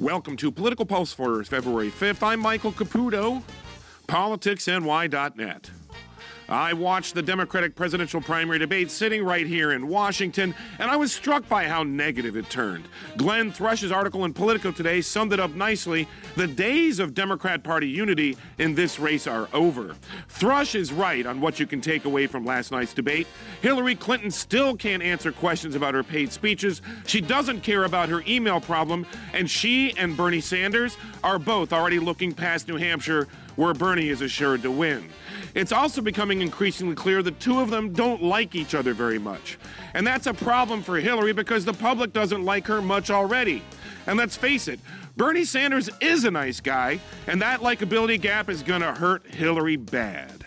Welcome to Political Pulse for February 5th. I'm Michael Caputo, politicsny.net. I watched the Democratic presidential primary debate sitting right here in Washington, and I was struck by how negative it turned. Glenn Thrush's article in Politico today summed it up nicely. The days of Democrat Party unity in this race are over. Thrush is right on what you can take away from last night's debate. Hillary Clinton still can't answer questions about her paid speeches. She doesn't care about her email problem, and she and Bernie Sanders are both already looking past New Hampshire, where Bernie is assured to win. It's also becoming increasingly clear the two of them don't like each other very much. And that's a problem for Hillary because the public doesn't like her much already. And let's face it, Bernie Sanders is a nice guy, and that likability gap is going to hurt Hillary bad.